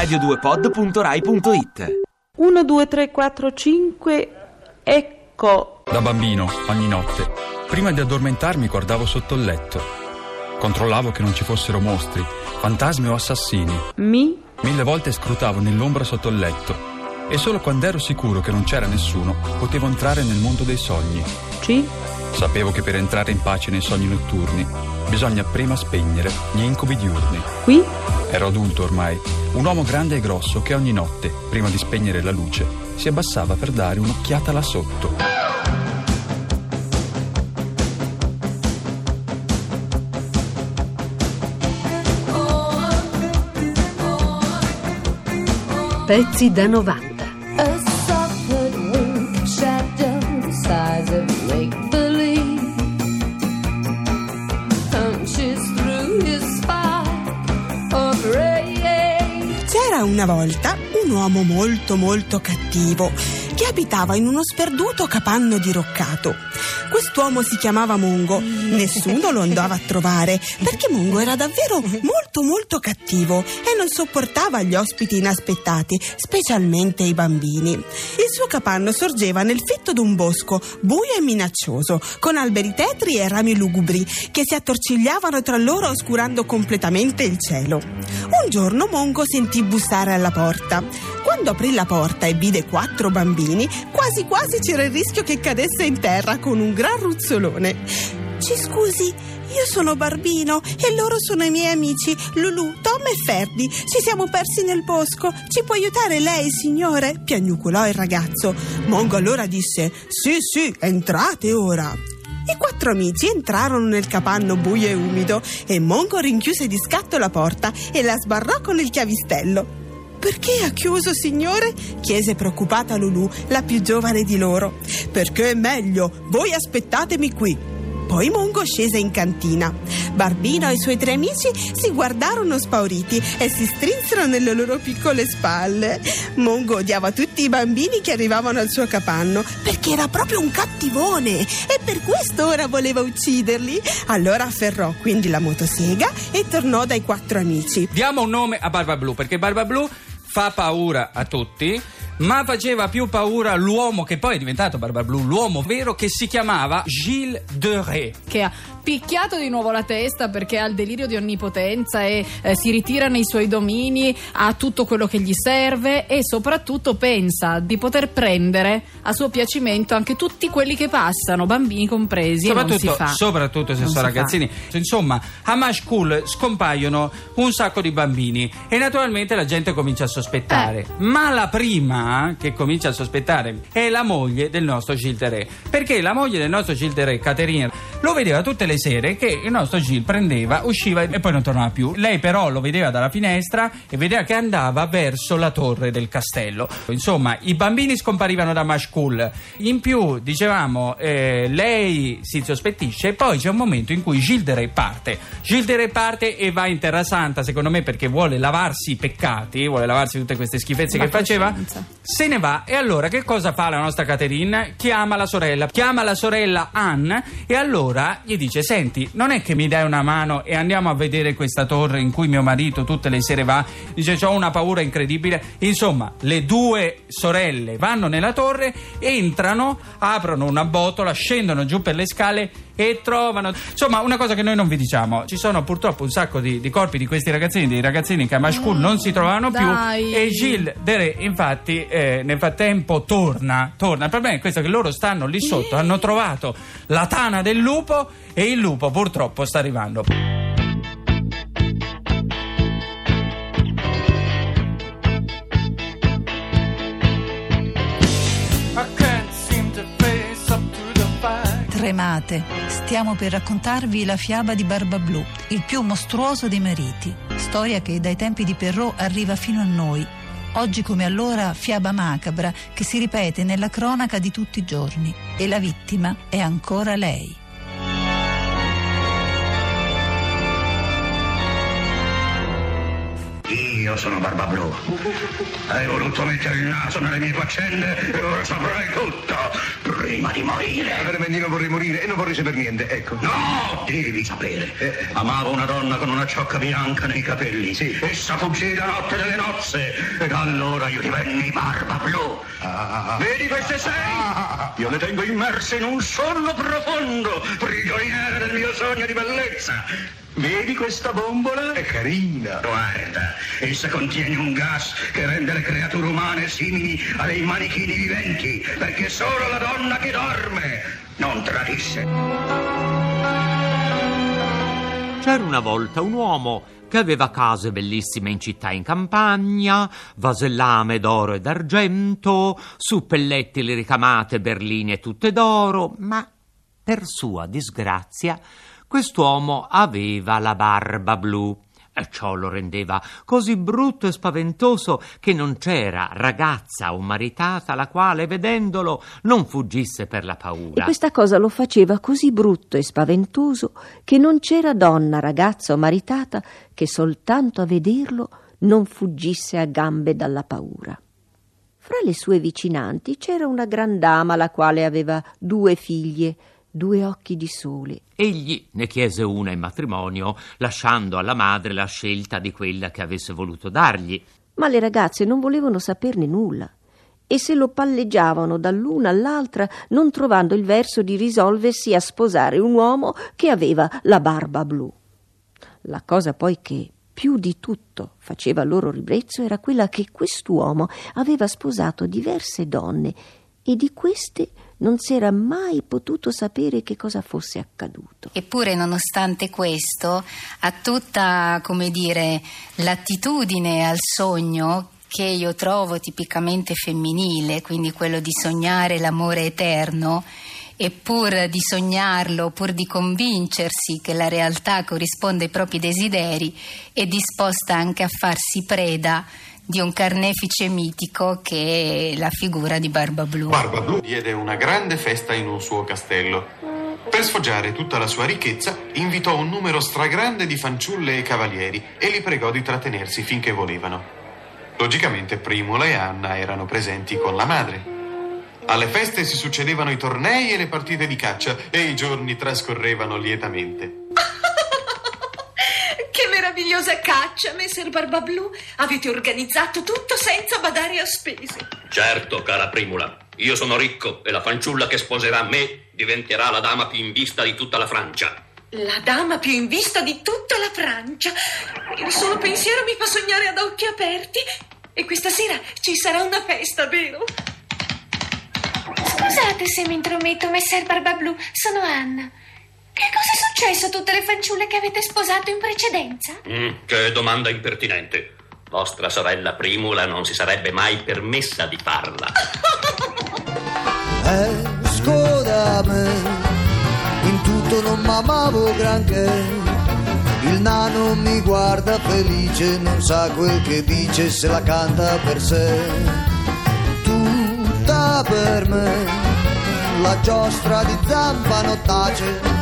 radio2pod.rai.it 1, 2, 3, 4, 5, ecco. Da bambino, ogni notte, prima di addormentarmi guardavo sotto il letto. Controllavo che non ci fossero mostri, fantasmi o assassini. Mi? Mille volte scrutavo nell'ombra sotto il letto e solo quando ero sicuro che non c'era nessuno potevo entrare nel mondo dei sogni. C? Sapevo che per entrare in pace nei sogni notturni bisogna prima spegnere gli incubi diurni. Qui? Ero adulto ormai, un uomo grande e grosso che ogni notte, prima di spegnere la luce, si abbassava per dare un'occhiata là sotto. Pezzi da 90. A una volta un uomo molto molto cattivo che abitava in uno sperduto capanno diroccato. Quest'uomo si chiamava Mongo. Nessuno lo andava a trovare perché Mongo era davvero molto molto cattivo e non sopportava gli ospiti inaspettati, specialmente i bambini. Il suo capanno sorgeva nel fitto d'un bosco, buio e minaccioso, con alberi tetri e rami lugubri che si attorcigliavano tra loro oscurando completamente il cielo. Un giorno Mongo sentì bussare alla porta. Quando aprì la porta e vide quattro bambini, quasi quasi c'era il rischio che cadesse in terra con un gran ruzzolone. Ci scusi, io sono Barbino e loro sono i miei amici Lulu, Tom e Ferdi. Ci siamo persi nel bosco. Ci può aiutare lei, signore? piagnucolò il ragazzo. Mongo allora disse: Sì, sì, entrate ora. I quattro amici entrarono nel capanno buio e umido e Mongo rinchiuse di scatto la porta e la sbarrò con il chiavistello. Perché ha chiuso, signore? chiese preoccupata Lulù, la più giovane di loro. Perché è meglio, voi aspettatemi qui. Poi Mongo scese in cantina. Barbino e i suoi tre amici si guardarono spauriti e si strinsero nelle loro piccole spalle. Mongo odiava tutti i bambini che arrivavano al suo capanno perché era proprio un cattivone e per questo ora voleva ucciderli. Allora afferrò quindi la motosega e tornò dai quattro amici. Diamo un nome a Barba Blu perché Barba Blu fa paura a tutti, ma faceva più paura l'uomo che poi è diventato Barba Blu, l'uomo vero che si chiamava Gilles de Ré. che ha picchiato di nuovo la testa perché ha il delirio di onnipotenza e eh, si ritira nei suoi domini, ha tutto quello che gli serve e soprattutto pensa di poter prendere a suo piacimento anche tutti quelli che passano, bambini compresi. Soprattutto, soprattutto se Non sono si fa. ragazzini. Insomma, a Mashkul scompaiono un sacco di bambini e naturalmente la gente comincia a sospettare. Eh. Ma la prima che comincia a sospettare è la moglie del nostro Gilles. Perché la moglie del nostro Gilles Caterina, lo vedeva tutte le sere che il nostro Gilles prendeva, usciva e poi non tornava più. Lei però lo vedeva dalla finestra e vedeva che andava verso la torre del castello. Insomma, i bambini scomparivano da Mashkul. In più, dicevamo, eh, lei si sospettisce e poi c'è un momento in cui Gilles de Ré parte. De Ré parte e va in Terra Santa, secondo me perché vuole lavarsi i peccati, vuole lavarsi tutte queste schifezze La che faceva. Se ne va e allora che cosa fa la nostra Caterina? Chiama la sorella, chiama la sorella Anne e allora gli dice senti non è che mi dai una mano e andiamo a vedere questa torre in cui mio marito tutte le sere va, dice ho una paura incredibile, insomma le due sorelle vanno nella torre, entrano, aprono una botola, scendono giù per le scale e trovano. Insomma una cosa che noi non vi diciamo ci sono purtroppo un sacco di, di corpi di questi ragazzini dei ragazzini che a Mashkul non si trovavano più dai. e Gilles de Ré infatti eh, nel frattempo torna torna. Il problema è questo che loro stanno lì sotto hanno trovato la tana del lupo e il lupo purtroppo sta arrivando Tremate, stiamo per raccontarvi la fiaba di Barba Blu, il più mostruoso dei mariti, storia che dai tempi di Perrault arriva fino a noi. Oggi come allora fiaba macabra che si ripete nella cronaca di tutti i giorni e la vittima è ancora lei. Io sono Barba Blu. Hai voluto mettere il naso nelle mie faccende e ora saprai tutto. prima di morire. Veramente non vorrei morire e non vorrei sapere niente, ecco. No, devi sapere. Eh. Amavo una donna con una ciocca bianca nei capelli. Sì. Essa fuggì la notte delle nozze. Ed allora io divenni barba blu. Ah. Vedi queste sei? Io le tengo immerse in un sonno profondo, prigioniere del mio sogno di bellezza. Vedi questa bombola? È carina. Guarda, essa contiene un gas che rende le creature umane simili a dei manichini viventi, perché solo la donna che dorme non tradisce. C'era una volta un uomo che aveva case bellissime in città e in campagna, vasellame d'oro e d'argento, suppellettili ricamate, berline tutte d'oro, ma per sua disgrazia quest'uomo aveva la barba blu. E ciò lo rendeva così brutto e spaventoso che non c'era ragazza o maritata la quale, vedendolo, non fuggisse per la E paura. questa cosa lo faceva così brutto e spaventoso che non c'era donna, ragazza o maritata che soltanto a vederlo non fuggisse a gambe dalla paura. Fra le sue vicinanti c'era una gran dama la quale aveva due figlie, due occhi di sole. Egli ne chiese una in matrimonio, lasciando alla madre la scelta di quella che avesse voluto dargli. Ma le ragazze non volevano saperne nulla e se lo palleggiavano dall'una all'altra, non trovando il verso di risolversi a sposare un uomo che aveva la barba blu. La cosa poi che più di tutto faceva loro ribrezzo era quella che quest'uomo aveva sposato diverse donne e di queste non s'era mai potuto sapere che cosa fosse accaduto. Eppure, nonostante questo, ha tutta, come dire, l'attitudine al sogno che io trovo tipicamente femminile, quindi quello di sognare l'amore eterno e pur di sognarlo, pur di convincersi che la realtà corrisponde ai propri desideri, è disposta anche a farsi preda di un carnefice mitico che è la figura di Barba Blu. Barba Blu diede una grande festa in un suo castello. Per sfoggiare tutta la sua ricchezza, invitò un numero stragrande di fanciulle e cavalieri e li pregò di trattenersi finché volevano. Logicamente Primula e Anna erano presenti con la madre. Alle feste si succedevano i tornei e le partite di caccia e i giorni trascorrevano lietamente. Meravigliosa caccia, messer Barbablu. Avete organizzato tutto senza badare a spese. Certo, cara Primula, io sono ricco e la fanciulla che sposerà me diventerà la dama più in vista di tutta la Francia. La dama più in vista di tutta la Francia. Il solo pensiero mi fa sognare ad occhi aperti. E questa sera ci sarà una festa, vero? Scusate se mi intrometto, messer Barbablu, sono Anna. Che cosa è successo a tutte le fanciulle che avete sposato in precedenza? Mm, che domanda impertinente. Vostra sorella Primula non si sarebbe mai permessa di farla. Esco da me, in tutto non m'amavo granché. Il nano mi guarda felice, non sa quel che dice se la canta per sé. Tutta per me, la giostra di zampano tace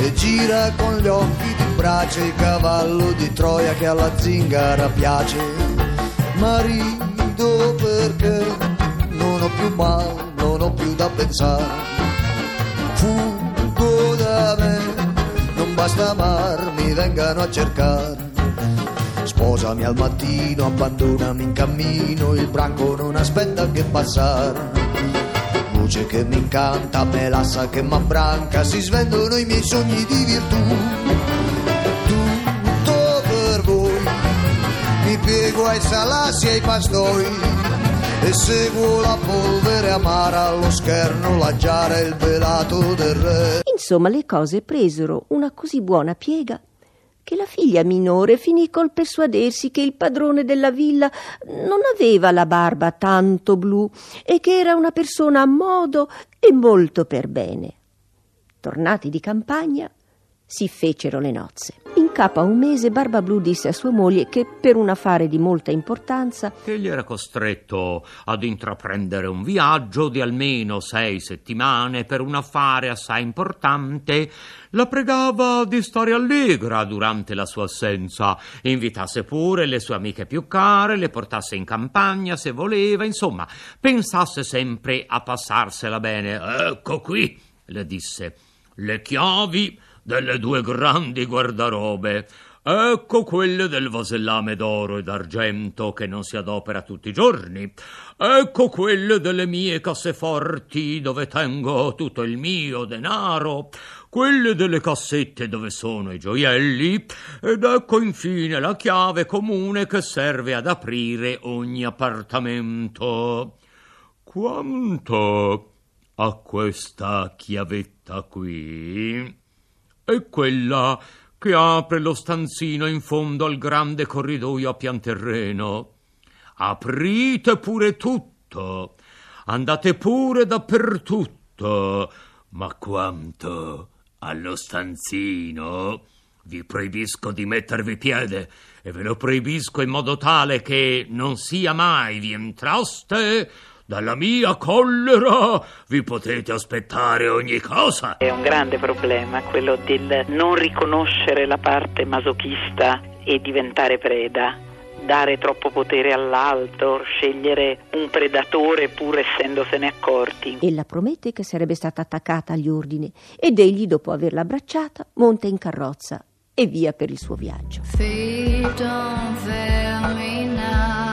e gira con gli occhi di brace il cavallo di Troia che alla zingara piace. Ma rido perché non ho più mal, non ho più da pensare. Fuggo da me, non basta amarmi, vengano a cercare. Sposami al mattino, abbandonami in cammino, il branco non aspetta che passare. Luce che mi incanta, melassa che m'abbranca, si svendono i miei sogni di virtù. Tutto per voi, mi piego ai salassi e ai pastoi e seguo la polvere amara allo scherno, la giara e il velato del re. Insomma, le cose presero una così buona piega che la figlia minore finì col persuadersi che il padrone della villa non aveva la barba tanto blu e che era una persona a modo e molto per bene. Tornati di campagna, si fecero le nozze. Capo a un mese Barba Blu disse a sua moglie che per un affare di molta importanza Egli era costretto ad intraprendere un viaggio di almeno sei settimane per un affare assai importante. La pregava di stare allegra durante la sua assenza, invitasse pure le sue amiche più care, le portasse in campagna se voleva, insomma, pensasse sempre a passarsela bene. Ecco qui, le disse, le chiavi delle due grandi guardarobe. Ecco quelle del vasellame d'oro e d'argento che non si adopera tutti i giorni. Ecco quelle delle mie casseforti dove tengo tutto il mio denaro. Quelle delle cassette dove sono i gioielli. Ed ecco infine la chiave comune che serve ad aprire ogni appartamento. Quanto a questa chiavetta qui è quella che apre lo stanzino in fondo al grande corridoio a pian terreno. Aprite pure tutto, andate pure dappertutto, ma quanto allo stanzino vi proibisco di mettervi piede e ve lo proibisco in modo tale che non sia mai vi entraste dalla mia collera vi potete aspettare ogni cosa. È un grande problema quello del non riconoscere la parte masochista e diventare preda. Dare troppo potere all'alto, scegliere un predatore pur essendosene accorti. Ella promette che sarebbe stata attaccata agli ordini ed egli, dopo averla abbracciata, monta in carrozza e via per il suo viaggio. Feet don't fail me now.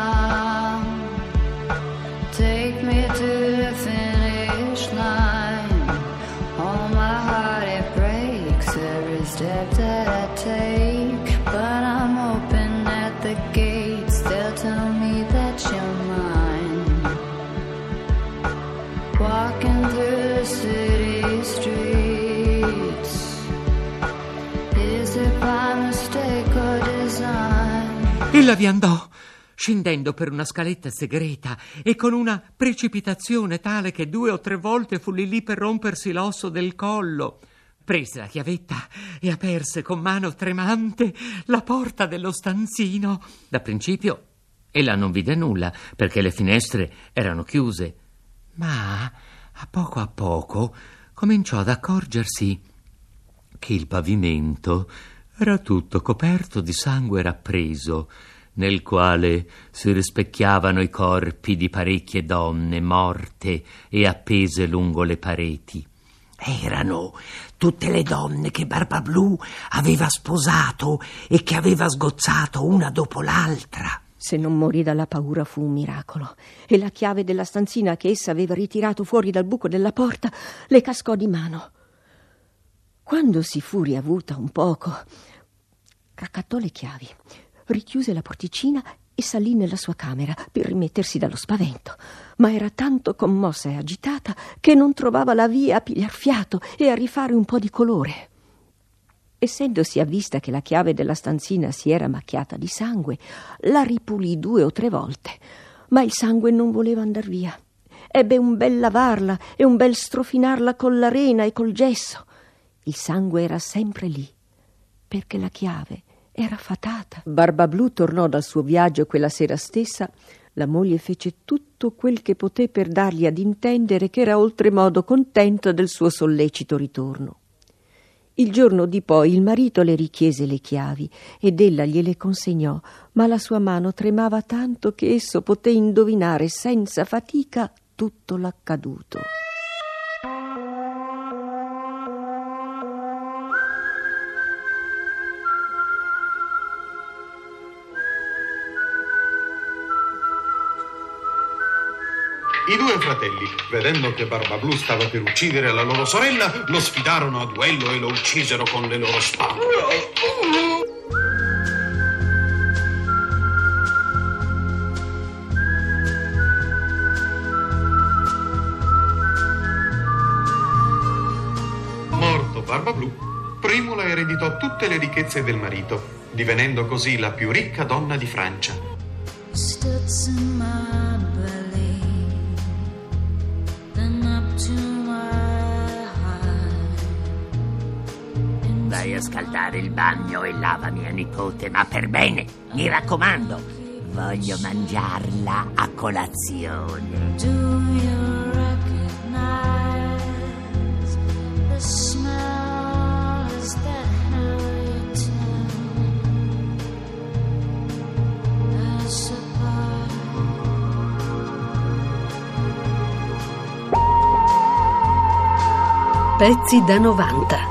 Andò, scendendo per una scaletta segreta e con una precipitazione tale che due o tre volte fu lì lì per rompersi l'osso del collo. Prese la chiavetta e aperse con mano tremante la porta dello stanzino. Da principio ella non vide nulla perché le finestre erano chiuse, ma a poco a poco cominciò ad accorgersi che il pavimento era tutto coperto di sangue rappreso, nel quale si rispecchiavano i corpi di parecchie donne morte e appese lungo le pareti. Erano tutte le donne che Barbablù aveva sposato e che aveva sgozzato una dopo l'altra. Se non morì dalla paura fu un miracolo e la chiave della stanzina che essa aveva ritirato fuori dal buco della porta le cascò di mano. Quando si fu riavuta un poco, raccattò le chiavi, richiuse la porticina e salì nella sua camera per rimettersi dallo spavento. Ma era tanto commossa e agitata che non trovava la via a pigliar fiato e a rifare un po' di colore. Essendosi avvista che la chiave della stanzina si era macchiata di sangue, la ripulì due o tre volte, ma il sangue non voleva andar via. Ebbe un bel lavarla e un bel strofinarla con l'arena e col gesso. Il sangue era sempre lì, perché la chiave era fatata. Barbablù tornò dal suo viaggio quella sera stessa. La moglie fece tutto quel che poté per dargli ad intendere che era oltremodo contento del suo sollecito ritorno. Il giorno di poi il marito le richiese le chiavi ed ella gliele consegnò, ma la sua mano tremava tanto che esso poté indovinare senza fatica tutto l'accaduto. I due fratelli, vedendo che Barbablù stava per uccidere la loro sorella, lo sfidarono a duello e lo uccisero con le loro spade. Morto Barbablù, Primula ereditò tutte le ricchezze del marito, divenendo così la più ricca donna di Francia. Studs in my belly, Vai a scaldare il bagno e lava mia nipote, ma per bene, mi raccomando. Voglio mangiarla a colazione. Do you recognize the smell? Is that how you tell? Apart. Pezzi da 90.